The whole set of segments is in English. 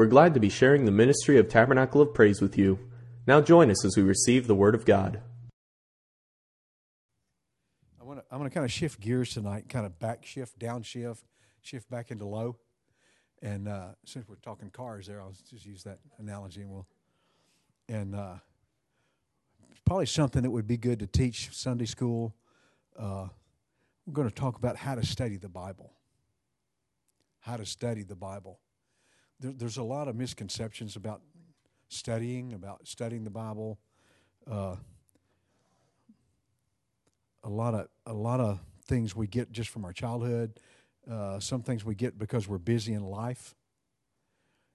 We're glad to be sharing the ministry of Tabernacle of Praise with you. Now join us as we receive the Word of God. I want to, I'm going to kind of shift gears tonight, kind of back shift, down shift, shift back into low. And uh, since we're talking cars there, I'll just use that analogy and we'll. And uh, probably something that would be good to teach Sunday school. Uh, we're going to talk about how to study the Bible. How to study the Bible. There, there's a lot of misconceptions about studying, about studying the Bible. Uh, a lot of a lot of things we get just from our childhood. Uh, some things we get because we're busy in life,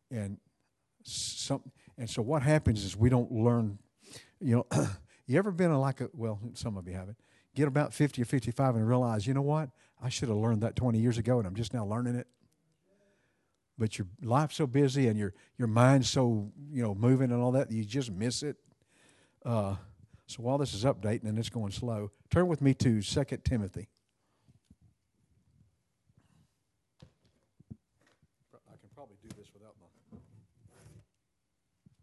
and some and so what happens is we don't learn. You know, you ever been like a well, some of you haven't. Get about fifty or fifty-five and realize, you know what? I should have learned that twenty years ago, and I'm just now learning it. But your life's so busy and your your mind's so you know moving and all that, you just miss it. Uh, so while this is updating and it's going slow, turn with me to Second Timothy. I can probably do this without my.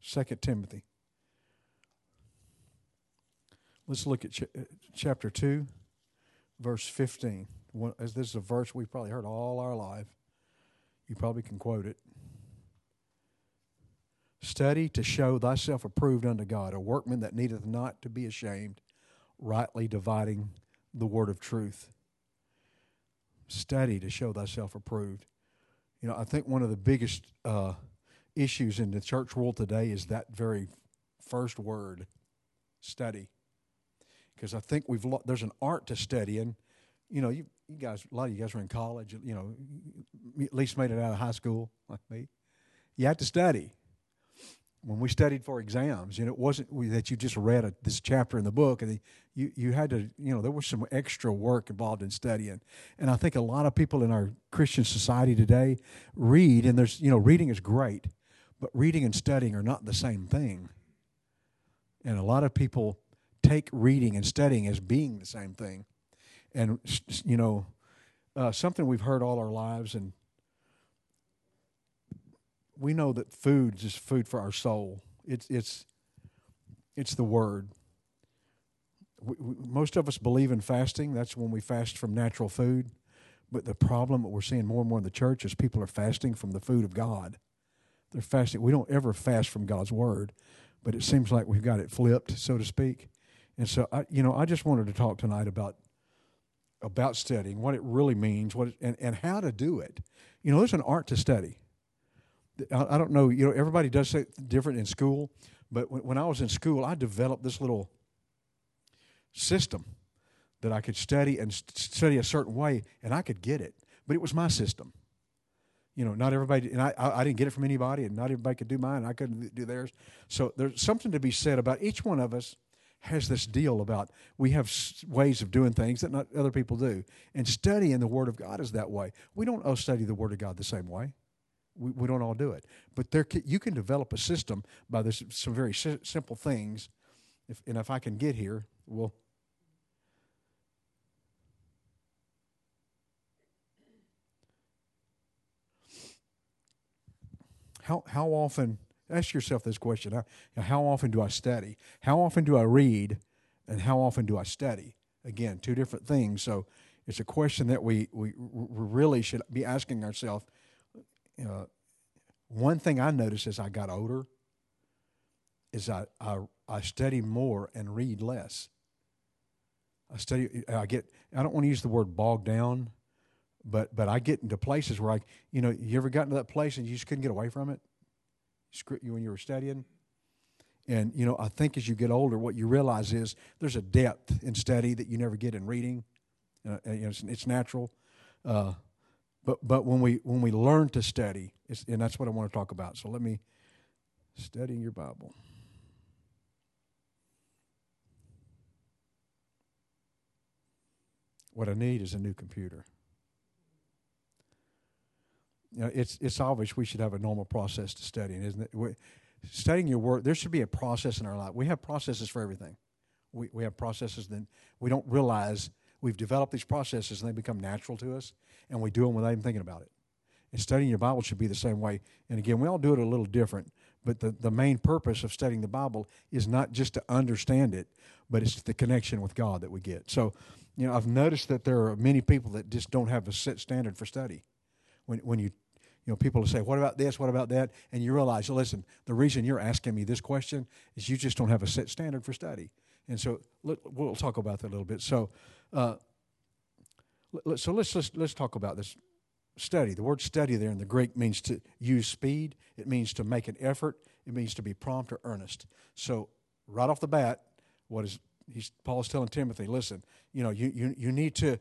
Second Timothy. Let's look at ch- chapter 2, verse 15. As this is a verse we've probably heard all our life. You probably can quote it. Study to show thyself approved unto God, a workman that needeth not to be ashamed, rightly dividing the word of truth. Study to show thyself approved. You know, I think one of the biggest uh, issues in the church world today is that very first word, study. Because I think we've lo- there's an art to studying. You know, you, you guys, a lot of you guys are in college. You know, at least made it out of high school like me. You had to study when we studied for exams, you know, it wasn't that you just read a, this chapter in the book, and you you had to, you know, there was some extra work involved in studying. And I think a lot of people in our Christian society today read, and there's, you know, reading is great, but reading and studying are not the same thing. And a lot of people take reading and studying as being the same thing. And you know, uh, something we've heard all our lives, and we know that food is food for our soul. It's it's it's the word. We, we, most of us believe in fasting. That's when we fast from natural food. But the problem that we're seeing more and more in the church is people are fasting from the food of God. They're fasting. We don't ever fast from God's word, but it seems like we've got it flipped, so to speak. And so, I, you know, I just wanted to talk tonight about about studying, what it really means, what it, and and how to do it. You know, there's an art to study. I don't know, you know, everybody does different in school, but when, I was in school, I developed this little system that I could study and study a certain way, and I could get it. But it was my system. You know, not everybody, and I, I didn't get it from anybody, and not everybody could do mine. I couldn't do theirs. So there's something to be said about each one of us has this deal about we have ways of doing things that not other people do. And studying the Word of God is that way. We don't all study the Word of God the same way. We, we don't all do it, but there you can develop a system by this some very si- simple things. If, and if I can get here, well. How how often? Ask yourself this question: how, often do I study? How often do I read? And how often do I study? Again, two different things. So it's a question that we we really should be asking ourselves uh, one thing I noticed as I got older is I, I, I study more and read less. I study, I get, I don't want to use the word bogged down, but, but I get into places where I, you know, you ever got into that place and you just couldn't get away from it? When you were studying? And, you know, I think as you get older, what you realize is there's a depth in study that you never get in reading. Uh, you know, it's, it's natural. Uh, but but when we when we learn to study, and that's what I want to talk about. So let me study your Bible. What I need is a new computer. You know, it's it's obvious we should have a normal process to studying, isn't it? We, studying your word, there should be a process in our life. We have processes for everything. We we have processes that we don't realize we've developed these processes and they become natural to us, and we do them without even thinking about it. And studying your Bible should be the same way. And again, we all do it a little different, but the, the main purpose of studying the Bible is not just to understand it, but it's the connection with God that we get. So, you know, I've noticed that there are many people that just don't have a set standard for study. When, when you, you know, people say, what about this? What about that? And you realize, listen, the reason you're asking me this question is you just don't have a set standard for study. And so let, we'll talk about that a little bit. So, uh, let, so let's, let's, let's talk about this study. The word study there in the Greek means to use speed, it means to make an effort, it means to be prompt or earnest. So, right off the bat, what is he's, Paul's telling Timothy, listen, you know, you, you, you need to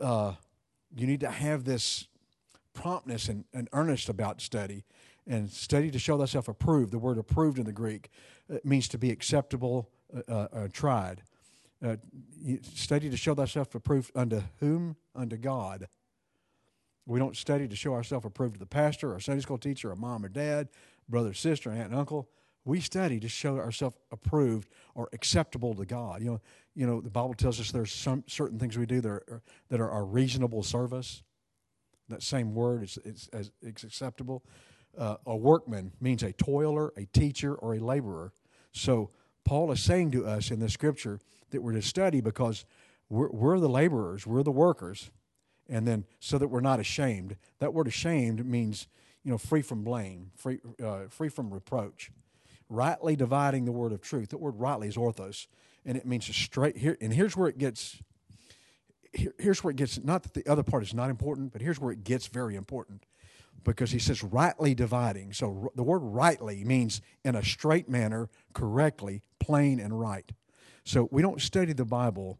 uh, you need to have this promptness and, and earnest about study and study to show thyself approved. The word approved in the Greek it means to be acceptable, uh, uh, uh tried. Uh, study to show thyself approved unto whom? Unto God. We don't study to show ourselves approved to the pastor, or Sunday school teacher, or mom or dad, brother, sister, aunt, and uncle. We study to show ourselves approved or acceptable to God. You know, you know, the Bible tells us there's some certain things we do that are, that are our reasonable service. That same word is it's acceptable. Uh, a workman means a toiler, a teacher, or a laborer. So Paul is saying to us in the scripture that we're to study because we're, we're the laborers, we're the workers and then so that we're not ashamed. That word ashamed means, you know, free from blame, free, uh, free from reproach. Rightly dividing the word of truth. That word rightly is orthos, and it means straight here. And here's where it gets. Here, here's where it gets. Not that the other part is not important, but here's where it gets very important, because he says rightly dividing. So the word rightly means in a straight manner, correctly, plain and right. So we don't study the Bible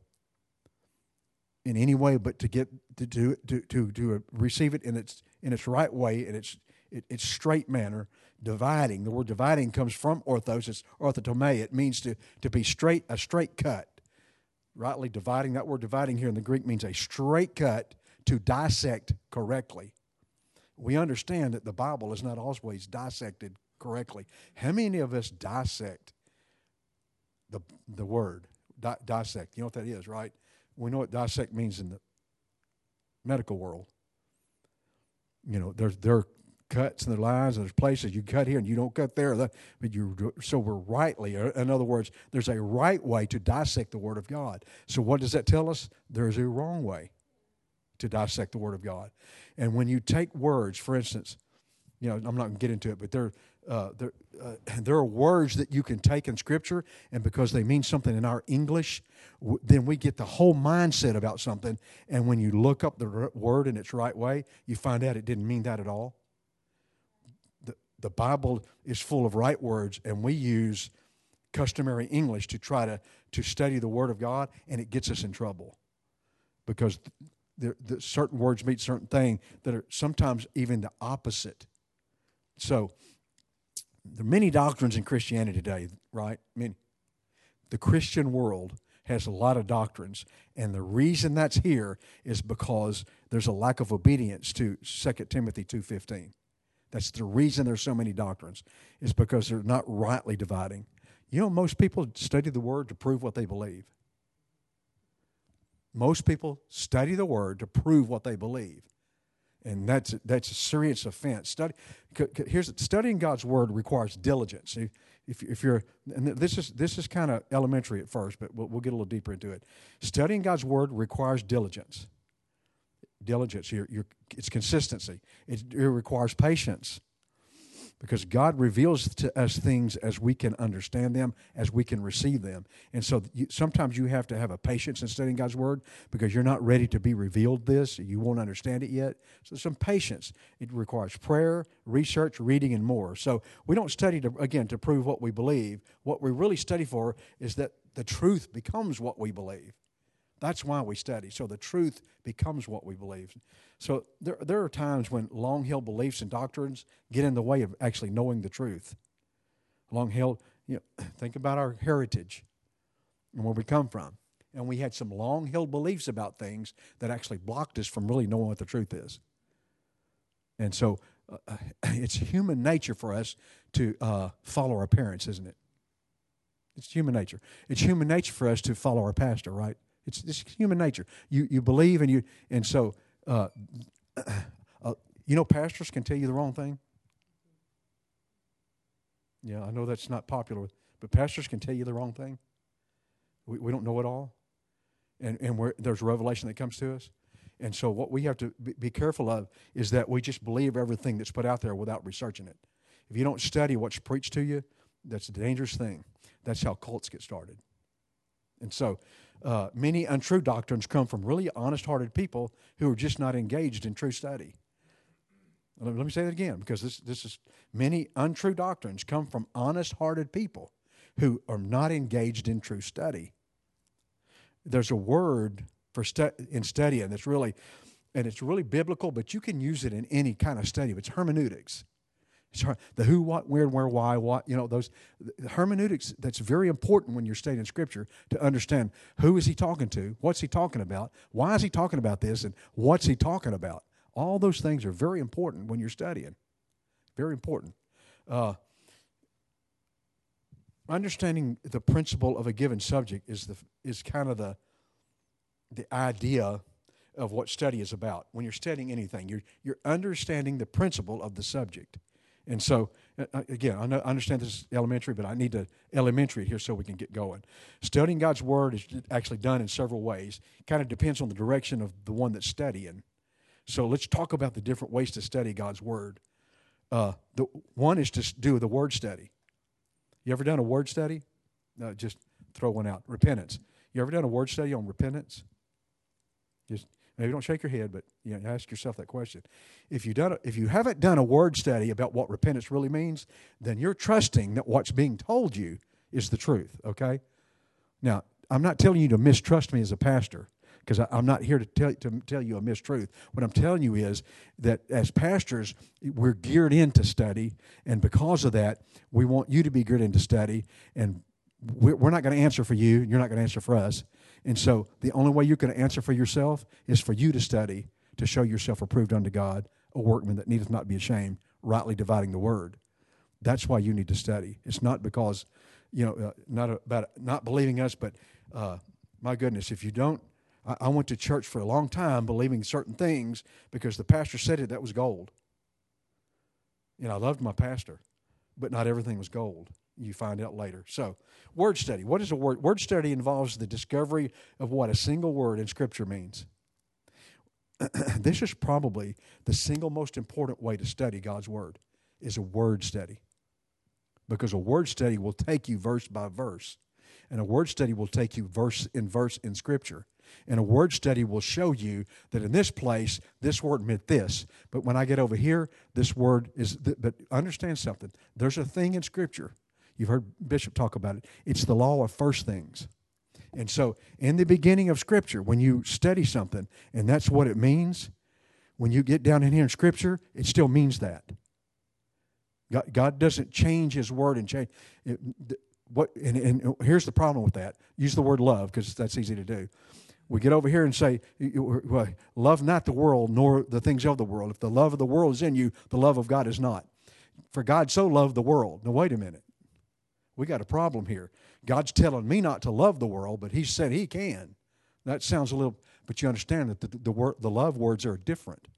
in any way but to get to to to to, receive it in its in its right way in its it, its straight manner dividing the word dividing comes from orthos it's orthotomē it means to to be straight a straight cut rightly dividing that word dividing here in the greek means a straight cut to dissect correctly. We understand that the bible is not always dissected correctly. How many of us dissect the the word? Di- dissect. You know what that is right? We know what dissect means in the medical world. You know, there are cuts and the lines, and there's places you cut here and you don't cut there. But you so we're rightly. Uh, in other words, there's a right way to dissect the Word of God. So what does that tell us? There's a wrong way to dissect the Word of God. And when you take words, for instance, you know, I'm not going to get into it, but there, uh, there, uh, there are words that you can take in Scripture, and because they mean something in our English, w- then we get the whole mindset about something. And when you look up the r- word in its right way, you find out it didn't mean that at all. The, Bible is full of right words, and we use customary English to try to, to study the Word of God, and it gets us in trouble because certain words mean certain things that are sometimes even the opposite so, there are many doctrines in Christianity today, right? Mean, the Christian world has a lot of doctrines, and the reason that's here is because there's a lack of obedience to 2 Timothy 2.15. That's the reason there's so many doctrines, is because they're not rightly dividing. You know, most people study the Word to prove what they believe. Most people study the Word to prove what they believe and that's that's a serious offense. Study here's studying God's word requires diligence. If, if you're and this is this is kind of elementary at first, but we'll, we'll get a little deeper into it. Studying God's word requires diligence. Diligence. You're, you're, it's consistency. It, it requires patience because God reveals to us things as we can understand them, as we can receive them. And so you, sometimes you have to have a patience in studying God's Word because you're not ready to be revealed this. You won't understand it yet. So some patience. It requires prayer, research, reading, and more. So we don't study, to, again, to prove what we believe. What we really study for is that the truth becomes what we believe. That's why we study. So the truth becomes what we believe. So there, there are times when long held beliefs and doctrines get in the way of actually knowing the truth. Long held, you know, think about our heritage and where we come from. And we had some long held beliefs about things that actually blocked us from really knowing what the truth is. And so uh, it's human nature for us to uh, follow our parents, isn't it? It's human nature. It's human nature for us to follow our pastor, right? It's, it's human nature. You, you believe and you, and so uh, uh, You know, pastors can tell you the wrong thing. Yeah, I know that's not popular, but pastors can tell you the wrong thing. We, we don't know it all. And, and there's revelation that comes to us. And so, what we have to be careful of is that we just believe everything that's put out there without researching it. If you don't study what's preached to you, that's a dangerous thing. That's how cults get started. And so, uh, many untrue doctrines come from really honest hearted people who are just not engaged in true study. Let me say that again because this, this is many untrue doctrines come from honest hearted people who are not engaged in true study. There's a word for stu- in studying that's really, and it's really biblical, but you can use it in any kind of study. It's hermeneutics. The who, what, where, where, why, what. You know those hermeneutics. That's very important when you're studying Scripture to understand who is he talking to, what's he talking about, why is he talking about this, and what's he talking about. All those things are very important when you're studying. Very important. Uh, understanding the principle of a given subject is the is kind of the the idea of what study is about. When you're studying anything, you're you're understanding the principle of the subject. And so, uh, uh, again, I, know, I understand this is elementary, but I need to elementary here so we can get going. Studying God's Word is actually done in several ways. Kind of depends on the direction of the one that's studying. So let's talk about the different ways to study God's Word. Uh, the one is to do the Word study. You ever done a Word study? No, just throw one out. Repentance. You ever done a Word study on repentance? Just maybe don't shake your head, but you know, ask yourself that question. If you done if you haven't done a Word study about what repentance really means, then you're trusting that what's being told you is the truth. Okay. Now, I'm not telling you to mistrust me as a pastor because I'm not here to tell, to tell you a mistruth. What I'm telling you is that as pastors, we're geared into study, and because of that, we want you to be geared into study, and we're not going to answer for you, you're not going to answer for us. And so the only way you can answer for yourself is for you to study to show yourself approved unto God, a workman that needeth not be ashamed, rightly dividing the word. That's why you need to study. It's not because, you know, uh, not about not believing us, but uh, my goodness, if you don't I, I went to church for a long time believing certain things because the pastor said it, that was gold. And I loved my pastor, but not everything was gold. You find out later. So, word study. What is a word? Word study involves the discovery of what a single word in Scripture means. this is probably the single most important way to study God's Word is a word study. Because a word study will take you verse by verse. And a word study will take you verse in verse in Scripture. And a word study will show you that in this place, this word meant this. But when I get over here, this word is. Th- but understand something. There's a thing in Scripture. You've heard Bishop talk about it. It's the law of first things. And so, in the beginning of Scripture, when you study something, and that's what it means, when you get down in here in Scripture, it still means that. God, God doesn't change His word and change. It, what, and, and here's the problem with that. Use the word love because that's easy to do we get over here and say, Love not the world, nor the things of the world. If the love of the world is in you, the love of God is not. For God so loved the world. Now, wait a minute. We got a problem here. God's telling me not to love the world, but He said He can. That sounds a little, but you understand that the, the, the, the love words are different.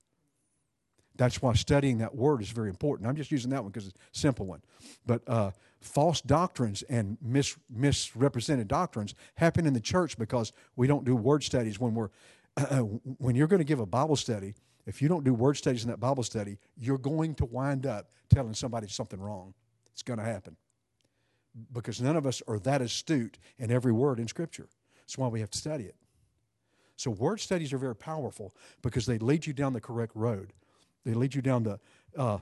That's why studying that word is very important. I'm just using that one because it's a simple one. But uh, false doctrines and mis- misrepresented doctrines happen in the church because we don't do word studies when we're uh, when you're going to give a Bible study. If you don't do word studies in that Bible study, you're going to wind up telling somebody something wrong. It's going to happen because none of us are that astute in every word in Scripture. That's why we have to study it. So, word studies are very powerful because they lead you down the correct road. They lead you down the, uh,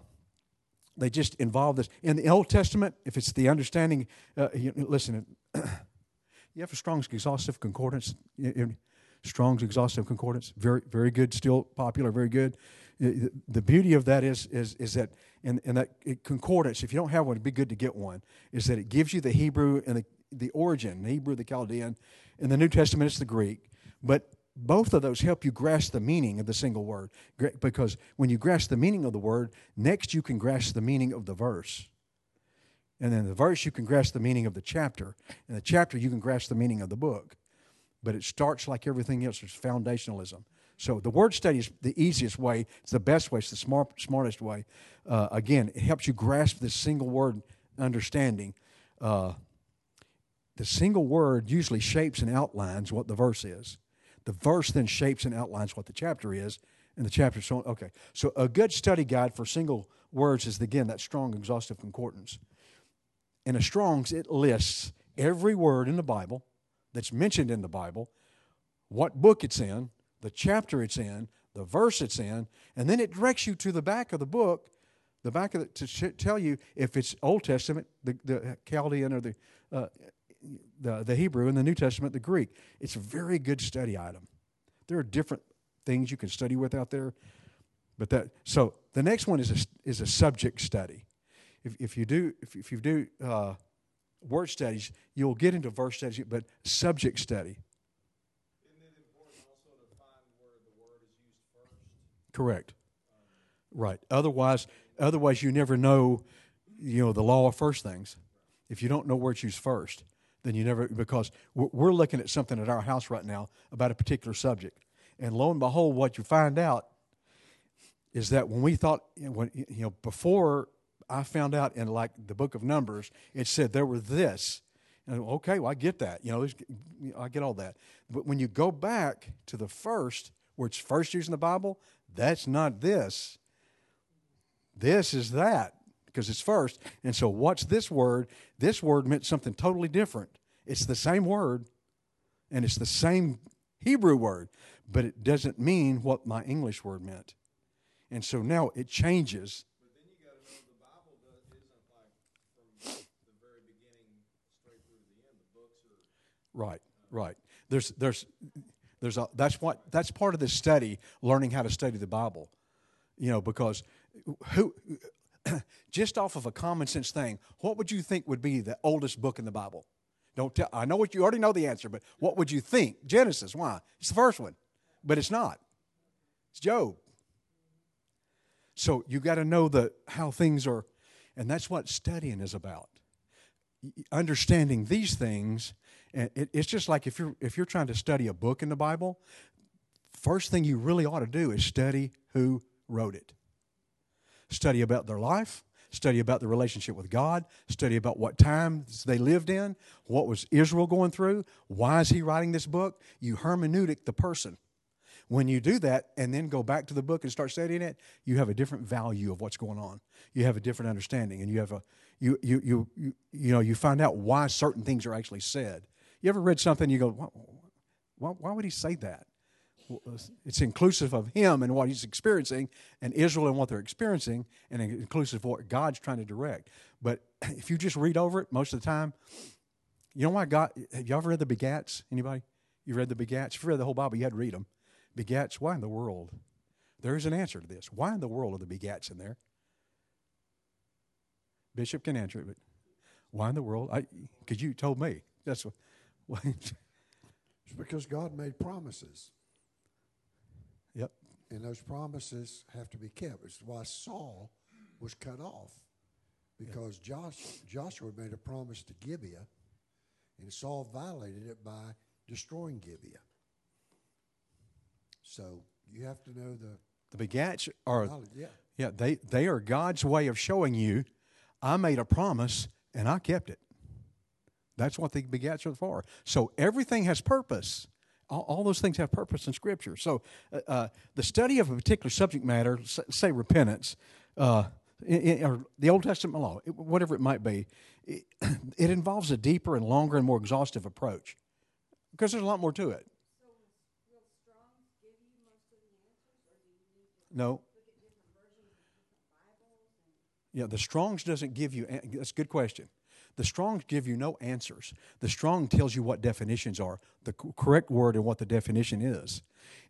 they just involve this. In the Old Testament, if it's the understanding, uh, you, listen, you have a Strong's Exhaustive Concordance. Strong's Exhaustive Concordance, very, very good, still popular, very good. The beauty of that is, is, is that in, in that concordance, if you don't have one, it'd be good to get one, is that it gives you the Hebrew and the, the origin, the Hebrew, the Chaldean. In the New Testament, it's the Greek. But both of those help you grasp the meaning of the single word. Because when you grasp the meaning of the word, next you can grasp the meaning of the verse. And then the verse, you can grasp the meaning of the chapter. And the chapter, you can grasp the meaning of the book. But it starts like everything else, it's foundationalism. So the word study is the easiest way. It's the best way. It's the smart, smartest way. Uh, again, it helps you grasp this single word understanding. Uh, the single word usually shapes and outlines what the verse is. The verse then shapes and outlines what the chapter is, and the chapter so okay. So a good study guide for single words is again that strong exhaustive concordance. In a Strong's, it lists every word in the Bible that's mentioned in the Bible, what book it's in, the chapter it's in, the verse it's in, and then it directs you to the back of the book, the back of it to tell you if it's Old Testament, the, the Chaldean or the, uh, the the Hebrew, and the New Testament, the Greek. It's a very good study item. There are different things you can study with out there, but that so the next one is a, is a subject study. If, if you do if, if you do uh, word studies, you'll get into verse studies, but subject study Correct. Right. Otherwise, otherwise you never know, you know, the law of first things. If you don't know where it's used first, then you never because we're looking at something at our house right now about a particular subject, and lo and behold, what you find out is that when we thought, when you know, before I found out in like the book of Numbers, it said there were this. And okay, well, I get that. You know, I get all that. But when you go back to the first, where it's first used in the Bible, that's not this. This is that because it's first. And so, what's this word? This word meant something totally different. It's the same word and it's the same Hebrew word, but it doesn't mean what my English word meant. And so now it changes. Right, right. There's, there's, there's a, that's what that's part of this study, learning how to study the Bible. You know, because who just off of a common sense thing, what would you think would be the oldest book in the Bible? Don't tell. I know what you already know the answer, but what would you think? Genesis. Why? It's the first one, but it's not. It's Job. So you got to know the how things are, and that's what studying is about. Understanding these things and it, it's just like if you're if you're trying to study a book in the Bible, first thing you really ought to do is study who wrote it. Study about their life, study about the relationship with God, study about what times they lived in, what was Israel going through, why is he writing this book? You hermeneutic the person. When you do that and then go back to the book and start studying it, you have a different value of what's going on. You have a different understanding and you have a you you you you, you know you find out why certain things are actually said you ever read something you go, why, why would he say that? It's inclusive of him and what he's experiencing, and Israel and what they're experiencing, and inclusive of what God's trying to direct. But if you just read over it most of the time, you know why God? Have you ever read the Begats? Anybody? You read the Begats? If you read the whole Bible, you had to read them. Begats. Why in the world? There is an answer to this. Why in the world are the Begats in there? Bishop can answer it, but why in the world? I, Because you told me. That's what. It's because God made promises. Yep. And those promises have to be kept. It's why Saul was cut off. Because yep. Josh, Joshua made a promise to Gibeah, and Saul violated it by destroying Gibeah. So you have to know the the begats are yeah. yeah they they are God's way of showing you I made a promise and I kept it. That's what the begats are for. So everything has purpose. All, all those things have purpose in Scripture. So uh, uh, the study of a particular subject matter, say repentance, uh, in, in, or the Old Testament law, whatever it might be, it, it, involves a deeper and longer and more exhaustive approach because there's a lot more to it. no. Yeah, the Strong's doesn't give you. That's a good question. The Strong give you no answers. The Strong tells you what definitions are, the correct word and what the definition is.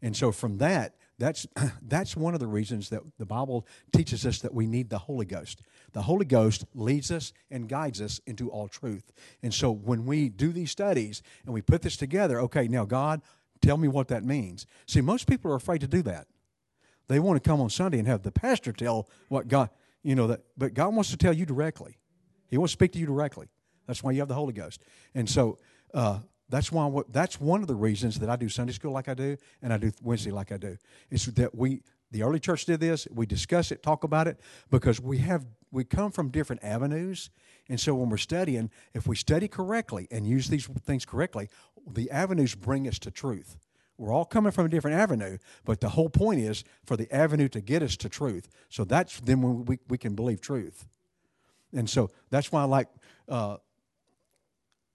And so from that, that's that's one of the reasons that the Bible teaches us that we need the Holy Ghost. The Holy Ghost leads us and guides us into all truth. And so when we do these studies and we put this together, okay, now God, tell me what that means. See, most people are afraid to do that. They want to come on Sunday and have the pastor tell what God, you know, that but God wants to tell you directly. He won't speak to you directly. That's why you have the Holy Ghost. And so, uh, That's why. That's one of the reasons that I do Sunday school like I do, and I do Wednesday like I do. Is that we, the early church, did this. We discuss it, talk about it, because we have we come from different avenues, and so when we're studying, if we study correctly and use these things correctly, the avenues bring us to truth. We're all coming from a different avenue, but the whole point is for the avenue to get us to truth. So that's then when we, we can believe truth. And so that's why like uh,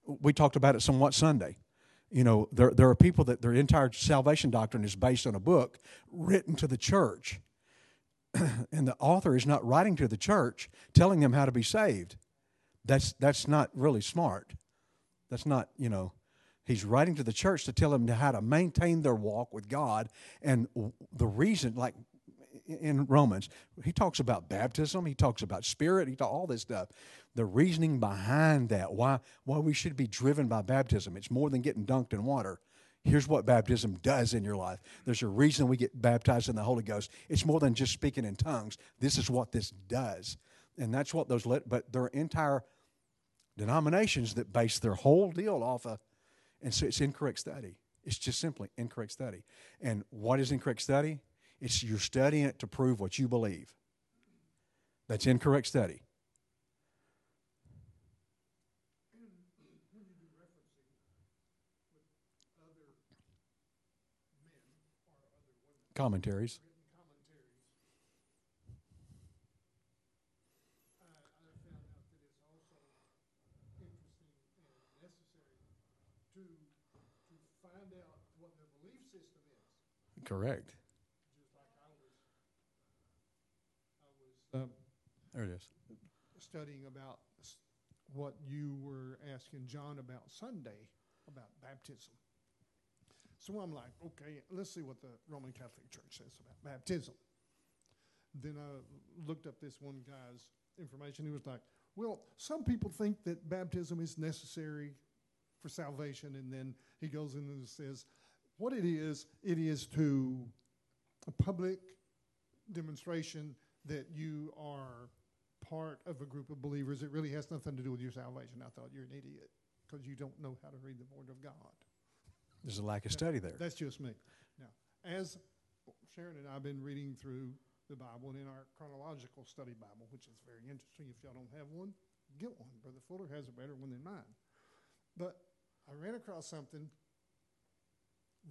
we talked about it somewhat Sunday. You know, there, there are people that their entire salvation doctrine is based on a book written to the church. and the author is not writing to the church telling them how to be saved. That's, that's not really smart. That's not, you know, he's writing to the church to tell them how to maintain their walk with God. And the reason, like in Romans, he talks about baptism, he talks about spirit, he talks all this stuff the reasoning behind that, why, why we should be driven by baptism. It's more than getting dunked in water. Here's what baptism does in your life. There's a reason we get baptized in the Holy Ghost. It's more than just speaking in tongues. This is what this does. And that's what those, let, but there are entire denominations that base their whole deal off of, and so it's incorrect study. It's just simply incorrect study. And what is incorrect study? It's you're studying it to prove what you believe. That's incorrect study. commentaries. Correct. There it is. Studying about what you were asking John about Sunday about baptism. So I'm like, okay, let's see what the Roman Catholic Church says about baptism. Then I looked up this one guy's information. He was like, well, some people think that baptism is necessary for salvation. And then he goes in and says, what it is, it is to a public demonstration that you are part of a group of believers. It really has nothing to do with your salvation. I thought you're an idiot because you don't know how to read the Word of God. There's a lack of study there. That's just me. Now, as Sharon and I have been reading through the Bible and in our chronological study Bible, which is very interesting. If y'all don't have one, get one. Brother Fuller has a better one than mine. But I ran across something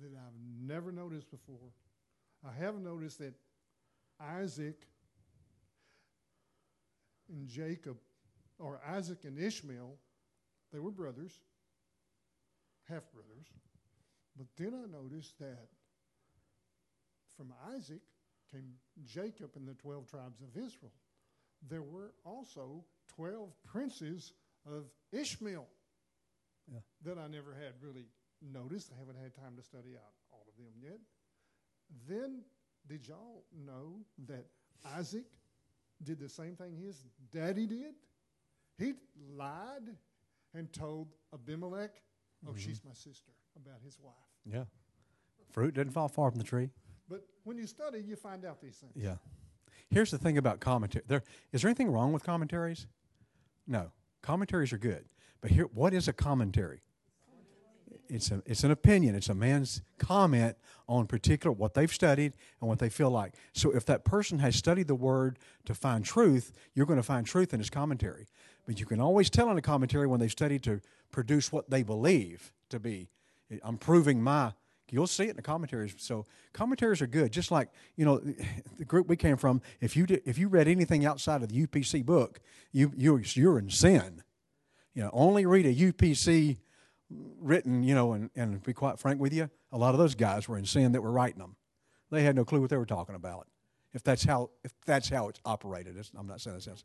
that I've never noticed before. I have noticed that Isaac and Jacob, or Isaac and Ishmael, they were brothers, half brothers. But then I noticed that from Isaac came Jacob and the 12 tribes of Israel. There were also 12 princes of Ishmael yeah. that I never had really noticed. I haven't had time to study out all of them yet. Then, did y'all know that Isaac did the same thing his daddy did? He lied and told Abimelech, Oh, mm-hmm. she's my sister about his wife. Yeah. Fruit doesn't fall far from the tree. But when you study, you find out these things. Yeah. Here's the thing about commentary. There is there anything wrong with commentaries? No. Commentaries are good. But here what is a commentary? It's a it's an opinion. It's a man's comment on particular what they've studied and what they feel like. So if that person has studied the word to find truth, you're going to find truth in his commentary. But you can always tell in a commentary when they've studied to produce what they believe to be. I'm proving my. You'll see it in the commentaries. So commentaries are good. Just like you know, the group we came from. If you did, if you read anything outside of the UPC book, you you you're in sin. You know, only read a UPC written. You know, and and to be quite frank with you, a lot of those guys were in sin that were writing them. They had no clue what they were talking about. If that's how if that's how it's operated, it's, I'm not saying that's.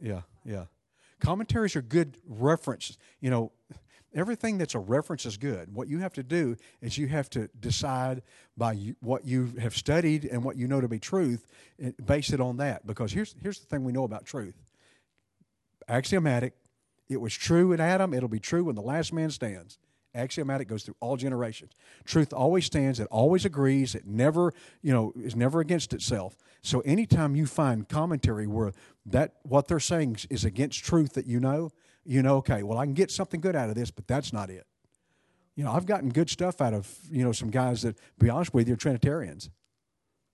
Yeah, yeah. Commentaries are good references. You know, everything that's a reference is good. What you have to do is you have to decide by you, what you have studied and what you know to be truth, and base it on that. Because here's here's the thing we know about truth. Axiomatic. It was true in Adam. It'll be true when the last man stands axiomatic goes through all generations truth always stands it always agrees it never you know is never against itself so anytime you find commentary where that what they're saying is against truth that you know you know, okay, well, I can get something good out of this, but that's not it. You know, I've gotten good stuff out of, you know, some guys that, be honest with you, are Trinitarians.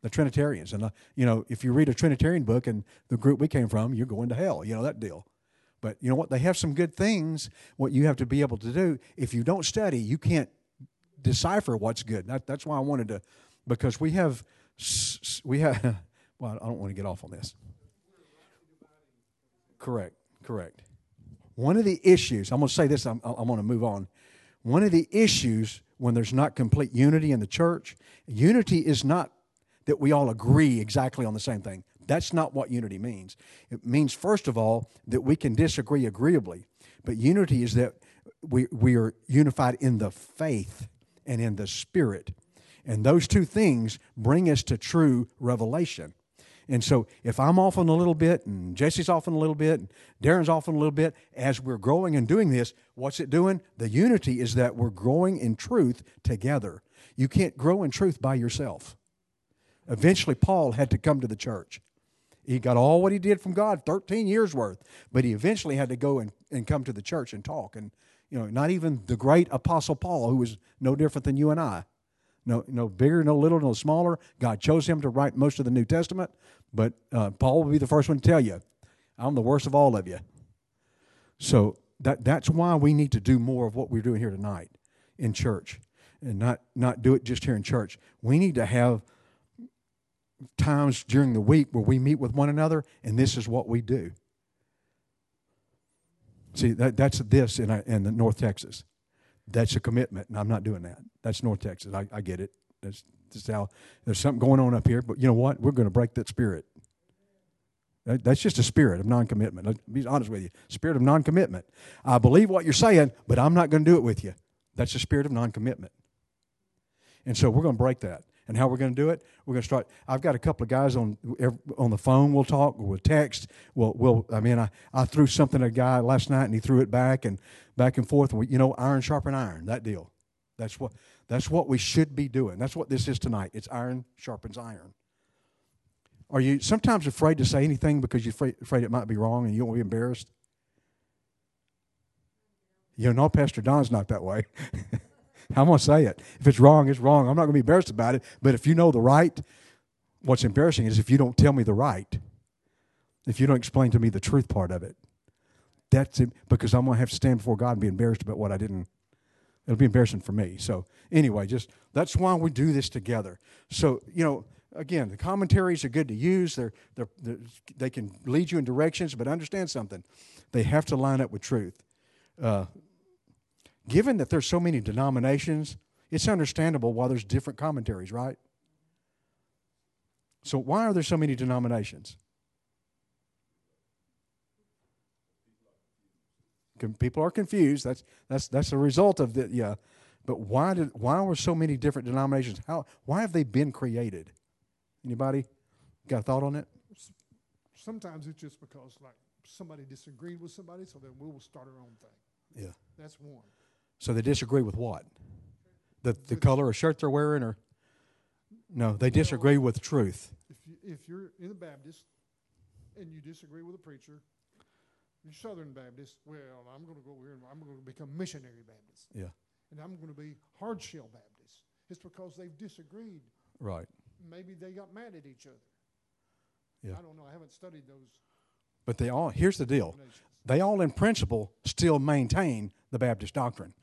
The Trinitarians. And, uh, you know, if you read a Trinitarian book and the group we came from, you're going to hell, you know, that deal. But you know what? They have some good things. What you have to be able to do, if you don't study, you can't decipher what's good. That, that's why I wanted to, because we have, we have, well, I don't want to get off on this. Correct, correct. One of the issues, I'm going to say this, I'm, I'm going to move on. One of the issues when there's not complete unity in the church, unity is not that we all agree exactly on the same thing. That's not what unity means. It means, first of all, that we can disagree agreeably. But unity is that we, we are unified in the faith and in the spirit. And those two things bring us to true revelation. And so if I'm off on a little bit and Jesse's off on a little bit and Darren's off on a little bit, as we're growing and doing this, what's it doing? The unity is that we're growing in truth together. You can't grow in truth by yourself. Eventually, Paul had to come to the church. He got all what he did from God, 13 years worth, but he eventually had to go and, and come to the church and talk. And, you know, not even the great Apostle Paul, who was no different than you and I, no, no bigger, no little, no smaller. God chose him to write most of the New Testament, but uh, Paul will be the first one to tell you, I'm the worst of all of you. So that, that's why we need to do more of what we're doing here tonight in church and not, not do it just here in church. We need to have times during the week where we meet with one another, and this is what we do. See, that, that's this in, uh, in North Texas. That's a commitment, and I'm not doing that. That's North Texas. I, I get it. That's just how there's something going on up here, but you know what? We're going to break that spirit. That, that's just a spirit of non commitment. I'll be honest with you. Spirit of non commitment. I believe what you're saying, but I'm not going to do it with you. That's the spirit of non commitment. And so we're going to break that. And how we're going to do it? We're going to start. I've got a couple of guys on on the phone. We'll talk. We'll text. We'll. we'll I mean, I, I threw something at a guy last night, and he threw it back, and back and forth. And we, you know, iron sharpen iron. That deal. That's what. That's what we should be doing. That's what this is tonight. It's iron sharpens iron. Are you sometimes afraid to say anything because you're afraid, afraid it might be wrong and you don't want to be embarrassed? You know, Pastor Don's not that way. I'm going to say it. If it's wrong, it's wrong. I'm not going to be embarrassed about it. But if you know the right, what's embarrassing is if you don't tell me the right, if you don't explain to me the truth part of it. That's it, because I'm going to have to stand before God and be embarrassed about what I didn't. It'll be embarrassing for me. So, anyway, just that's why we do this together. So, you know, again, the commentaries are good to use. They're, they're, they're, they can lead you in directions, but understand something. They have to line up with truth. Uh, given that there's so many denominations, it's understandable why there's different commentaries, right? So why are there so many denominations? People are confused. That's that's that's a result of the yeah. But why did why were so many different denominations? How why have they been created? Anybody got a thought on it? Sometimes it's just because like somebody disagreed with somebody, so then we will start our own thing. Yeah, that's one. So they disagree with what? The the color of shirt they're wearing, or no? They disagree with truth. If you, if you're in the Baptist and you disagree with a preacher, you're Southern Baptist. Well, I'm going to go here and I'm going to become missionary Baptist. Yeah. And I'm going to be hardshell Baptist. It's because they've disagreed. Right. Maybe they got mad at each other. Yeah. I don't know. I haven't studied those. But they all. Here's the deal. They all, in principle, still maintain the Baptist doctrine.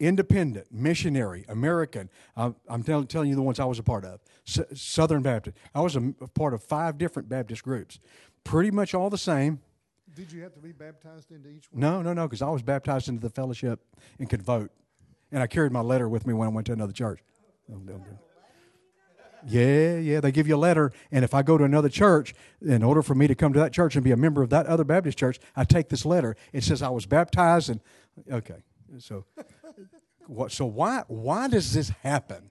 Independent, missionary, American. Uh, I'm tell, telling you the ones I was a part of. S- Southern Baptist. I was a, a part of five different Baptist groups. Pretty much all the same. Did you have to be baptized into each one? No, no, no, because I was baptized into the fellowship and could vote. And I carried my letter with me when I went to another church. Yeah, yeah, they give you a letter. And if I go to another church, in order for me to come to that church and be a member of that other Baptist church, I take this letter. It says I was baptized and okay. So what so why why does this happen?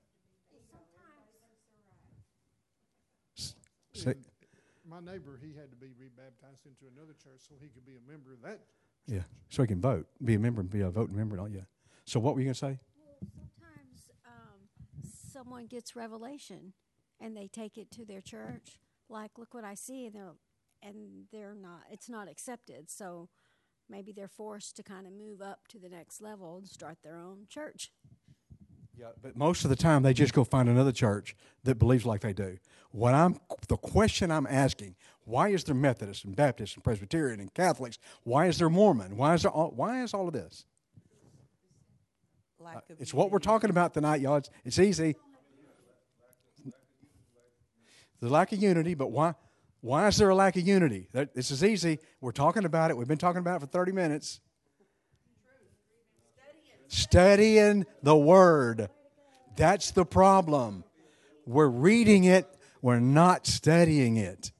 Say, my neighbor, he had to be rebaptized into another church so he could be a member of that. Church. Yeah, so he can vote, be a member, and be a voting member. Oh, yeah. So what were you going to say? Someone gets revelation and they take it to their church, like look what I see, and they're and they're not. It's not accepted. So maybe they're forced to kind of move up to the next level and start their own church. Yeah, but most of the time they just go find another church that believes like they do. What I'm the question I'm asking: Why is there Methodist and Baptist and Presbyterian and Catholics? Why is there Mormon? Why is there all, why is all of this? Lack uh, of It's what we're talking about tonight, y'all. It's, it's easy. The lack of unity, but why? Why is there a lack of unity? That, this is easy. We're talking about it. We've been talking about it for 30 minutes. Studying the Word. That's the problem. We're reading it, we're not studying it.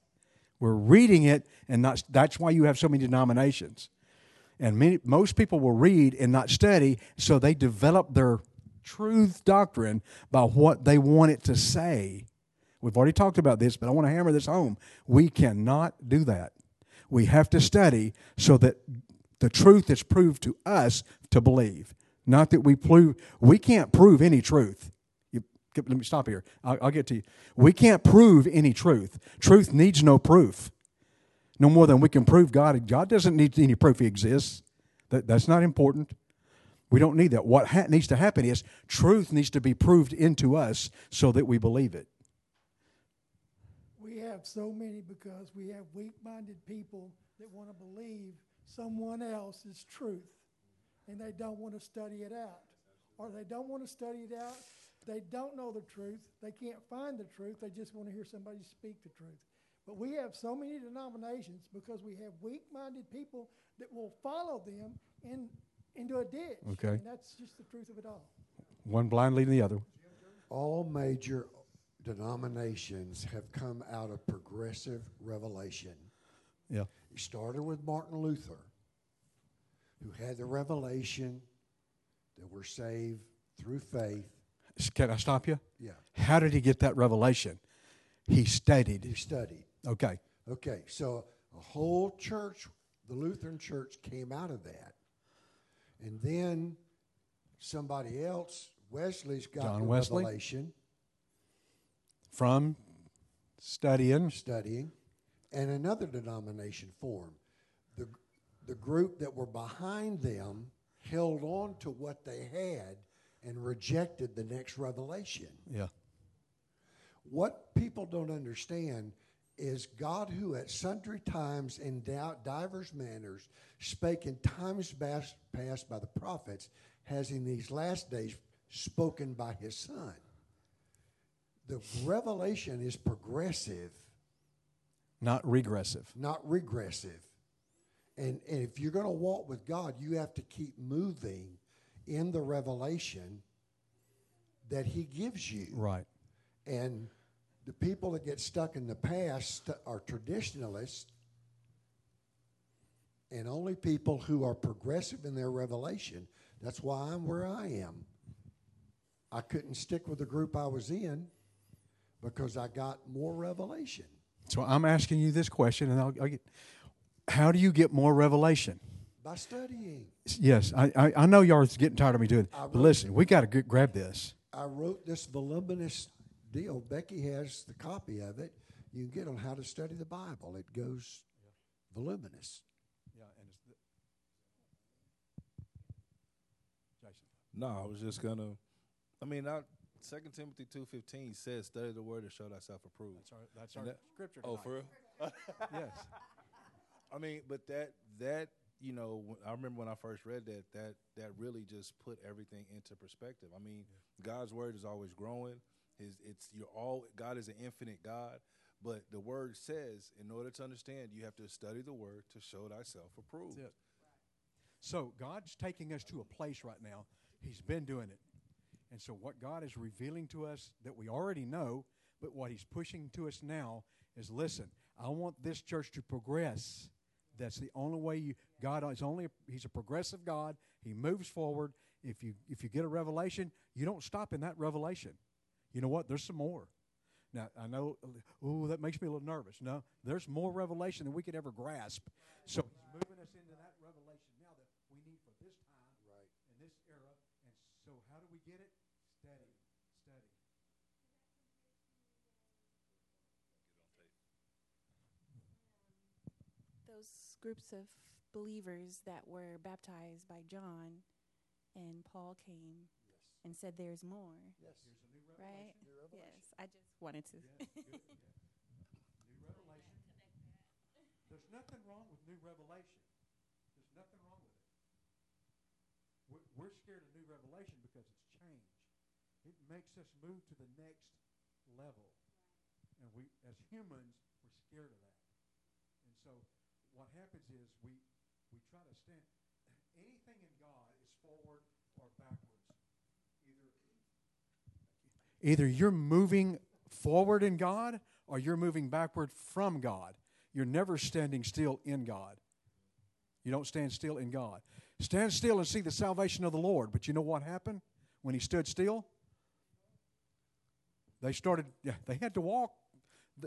We're reading it, and not, that's why you have so many denominations. And many, most people will read and not study, so they develop their truth doctrine by what they want it to say. We've already talked about this, but I want to hammer this home. We cannot do that. We have to study so that the truth is proved to us to believe. Not that we prove, we can't prove any truth. You, let me stop here. I'll, I'll get to you. We can't prove any truth. Truth needs no proof no more than we can prove God. God doesn't need any proof He exists. That, that's not important. We don't need that. What ha- needs to happen is truth needs to be proved into us so that we believe it. We have so many because we have weak minded people that want to believe someone else's truth and they don't want to study it out. Or they don't want to study it out, they don't know the truth, they can't find the truth, they just want to hear somebody speak the truth. But we have so many denominations because we have weak minded people that will follow them in, into a ditch. Okay. And that's just the truth of it all. One blind leading the other. All major denominations have come out of progressive revelation. Yeah. It started with Martin Luther, who had the revelation that we're saved through faith. Can I stop you? Yeah, How did he get that revelation? He studied. he studied. Okay. Okay, so a whole church, the Lutheran church, came out of that. And then somebody else, Wesley's got John the Wesley? revelation, From studying. studying, and another denomination formed. The, the group that were behind them held on to what they had and rejected the next revelation. Yeah. What people don't understand is God, who at sundry times in divers manners spake in times past by the prophets, has in these last days spoken by his Son. The revelation is progressive, Not regressive. not regressive. And, and if you're going to walk with God, you have to keep moving in the revelation that he gives you. Right. And the people that get stuck in the past are traditionalists, and only people who are progressive in their revelation. That's why I'm where I am. I couldn't stick with the group I was in because I got more revelation. So I'm asking you this question, and I'll, I'll get. How do you get more revelation? By studying, Yes, I, I, I know y'all are getting tired of me doing it, I but wrote- listen, we got to grab this. I wrote this voluminous deal. Becky has the copy of it. You can get on how to study the Bible. It goes voluminous. Yeah, and it's Jason. No, I was just gonna. I mean, I, Second Timothy two fifteen says, "Study the word and show thyself approved." That's our, that's And that- scripture. Oh, for real? yes. I mean, but that that you know, I remember when I first read that that that really just put everything into perspective. I mean, God's word is always growing. His it's you're all God is an infinite God, but the word says in order to understand, you have to study the word to show thyself approved. it. So God's taking us to a place right now. He's been doing it. And so what God is revealing to us that we already know, but what he's pushing to us now is listen, I want this church to progress. That's the only way you God is only he's a progressive God. He moves forward. If you if you get a revelation, you don't stop in that revelation. You know what? There's some more. Now I know ooh, that makes me a little nervous. No, there's more revelation than we could ever grasp. So he's moving us into that revelation now that we need for this time right. in this era. And so how do we get it? Study. Study. Those groups of believers that were baptized by John, and Paul came and said, "There's more." Yes. Right? Yes. I just wanted to. New revelation. There's nothing wrong with new revelation. There's nothing wrong with it. We're, we're scared of new revelation because it's change. It makes us move to the next level. And we, as humans, we're scared of that. And so what happens is we, we try to stand. Anything in God is forward or backwards. Either, either you're moving forward in God or you're moving backward from God. You're never standing still in God. You don't stand still in God. Stand still and see the salvation of the Lord. But you know what happened when he stood still? They started, they had to walk.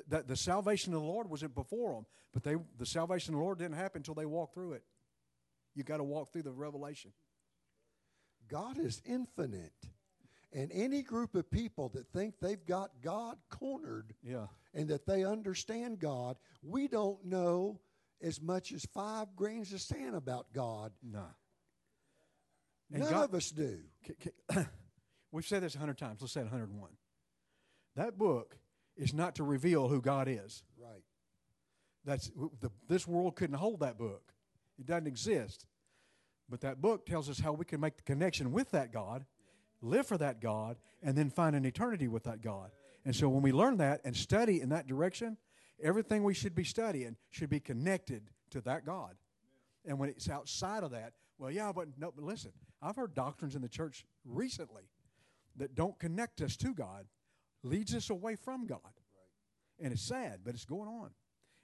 The, the, salvation of the Lord wasn't before them, but they, the salvation of the Lord didn't happen until they walked through it. You got to walk through the revelation. God is infinite. And any group of people that think they've got God cornered Yeah. and that they understand God, we don't know as much as five grains of sand about God. No. And None God- of us do. K- k- We've said this a hundred times. Let's say it 101. That book is not to reveal who God is. Right. That's the, this world couldn't hold that book. It doesn't exist. But that book tells us how we can make the connection with that God, live for that God, and then find an eternity with that God. And so when we learn that and study in that direction, everything we should be studying should be connected to that God. And when it's outside of that, well, yeah, but no, but listen, I've heard doctrines in the church recently that don't connect us to God, leads us away from God. And it's sad, but it's going on.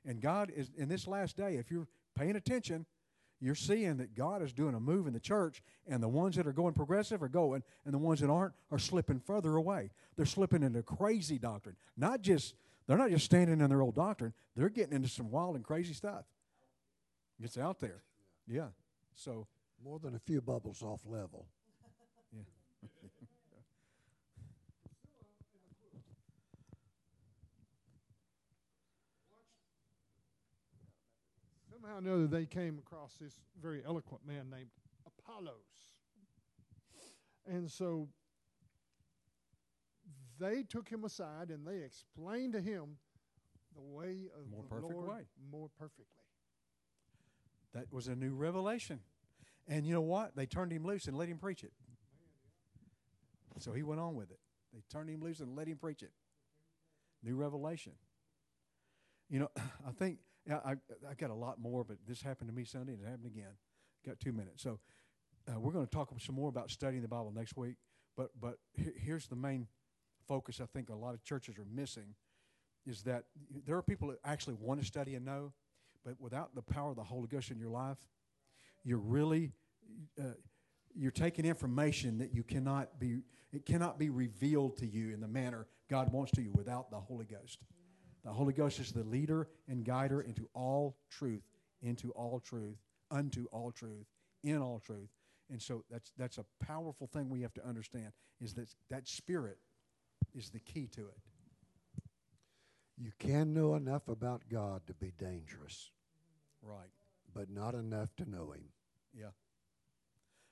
And God is in this last day, if you're paying attention, you're seeing that God is doing a move in the church, and the ones that are going progressive are going, and the ones that aren't are slipping further away. They're slipping into crazy doctrine. Not just they're not just standing in their old doctrine, they're getting into some wild and crazy stuff. It's out there. Yeah. So More than a few bubbles off level. Somehow or another, they came across this very eloquent man named Apollos. And so they took him aside and they explained to him the way of More the Lord way. more perfectly. That was a new revelation. And you know what? They turned him loose and let him preach it. So he went on with it. They turned him loose and let him preach it. New revelation. You know, I think I I got a lot more, but this happened to me Sunday and it happened again. Got two minutes, so uh, we're going to talk some more about studying the Bible next week. But but here's the main focus. I think a lot of churches are missing is that there are people that actually want to study and know, but without the power of the Holy Ghost in your life, you're really uh, you're taking information that you cannot be it cannot be revealed to you in the manner God wants to you without the Holy Ghost. The Holy Ghost is the leader and guider into all truth, into all truth, unto all truth, in all truth. And so that's that's a powerful thing we have to understand is that that spirit is the key to it. You can know enough about God to be dangerous, Right. but not enough to know Him. Yeah.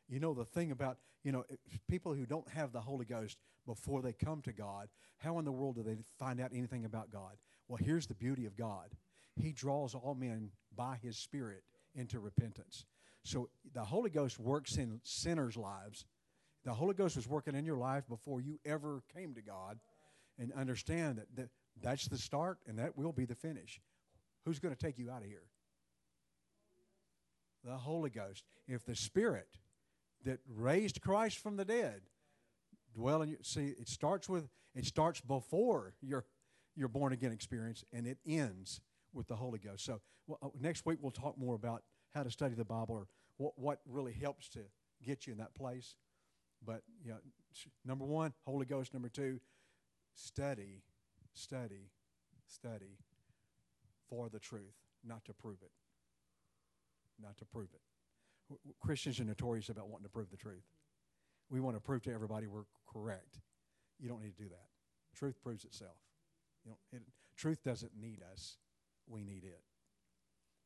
You know, the thing about, you know, people who don't have the Holy Ghost before they come to God, how in the world do they find out anything about God? Well, here's the beauty of God He draws all men by His Spirit into repentance. So the Holy Ghost works in sinners' lives. The Holy Ghost was working in your life before you ever came to God. And understand that, that that's the start and that will be the finish. Who's going to take you out of here? the Holy Ghost. If the Spirit that raised Christ from the dead dwell in you, see, it starts with it starts before your your born again experience, and it ends with the Holy Ghost. So well, uh, next week we'll talk more about how to study the Bible or what what really helps to get you in that place. But you know, number one, Holy Ghost. Number two, study, study, study for the truth, not to prove it not to prove it. Christians are notorious about wanting to prove the truth. We want to prove to everybody we're correct. You don't need to do that. Truth proves itself. You know, it, truth doesn't need us. We need it.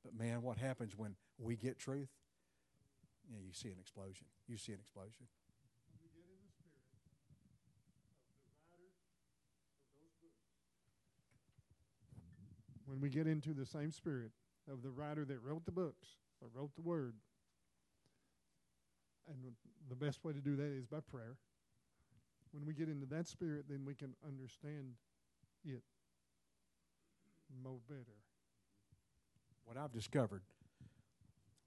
But man, what happens when we get truth? Yeah, you see an explosion. You see an explosion. When we get into the same spirit of the writer that wrote the books or wrote the word, and the best way to do that is by prayer. When we get into that spirit, then we can understand it more better. What I've discovered,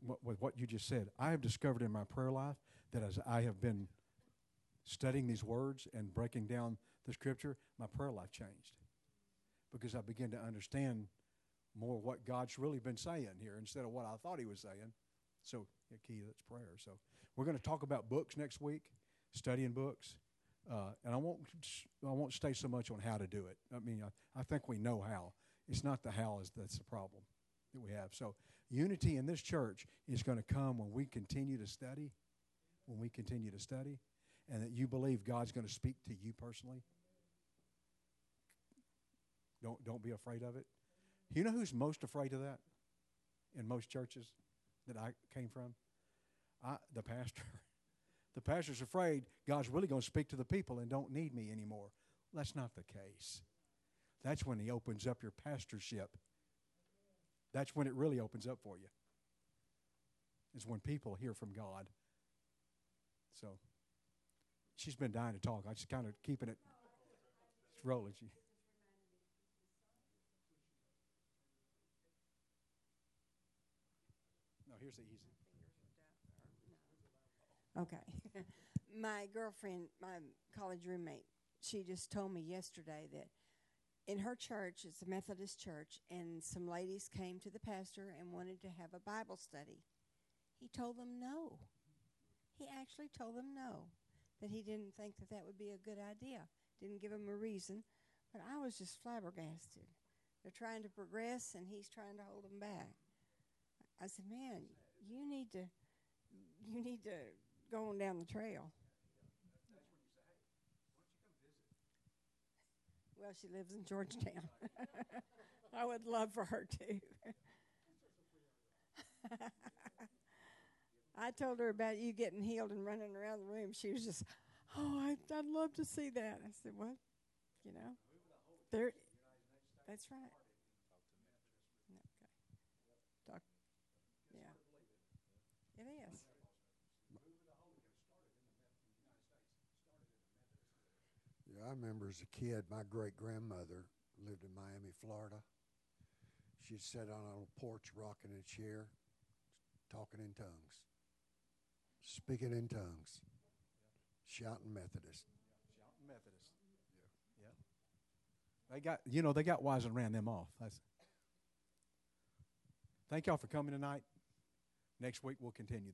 what, with what you just said, I have discovered in my prayer life that as I have been studying these words and breaking down the scripture, my prayer life changed because I began to understand more what God's really been saying here instead of what I thought He was saying. So, the key that's prayer. So, we're going to talk about books next week, studying books, uh, and I won't I won't stay so much on how to do it. I mean, I, I think we know how. It's not the how is that's the problem that we have. So, unity in this church is going to come when we continue to study, when we continue to study, and that you believe God's going to speak to you personally. Don't don't be afraid of it. You know who's most afraid of that in most churches that I came from? I, the pastor. the pastor's afraid God's really going to speak to the people and don't need me anymore. That's not the case. That's when he opens up your pastorship. That's when it really opens up for you. Is when people hear from God. So she's been dying to talk. I just kind of keeping it rolling. She, no, here's the easy. Okay. my girlfriend, my college roommate, she just told me yesterday that in her church, it's a Methodist church, and some ladies came to the pastor and wanted to have a Bible study. He told them no. He actually told them no, that he didn't think that that would be a good idea. Didn't give them a reason, but I was just flabbergasted. They're trying to progress, and he's trying to hold them back. I said, "Man, you need to, you need to go on down the trail." Well, she lives in Georgetown. I would love for her to. I told her about you getting healed and running around the room. She was just, oh, I, would love to see that. I said, what? You know, there. That's right. Okay. Talk. Yeah. It is. Yeah, I remember as a kid, my great grandmother lived in Miami, Florida. She'd sit on a little porch, rocking a chair, talking in tongues, speaking in tongues, shouting Methodist. Shouting Methodist. Yeah. yeah. They got, you know, they got wise and ran them off. That's, thank y'all for coming tonight. Next week we'll continue.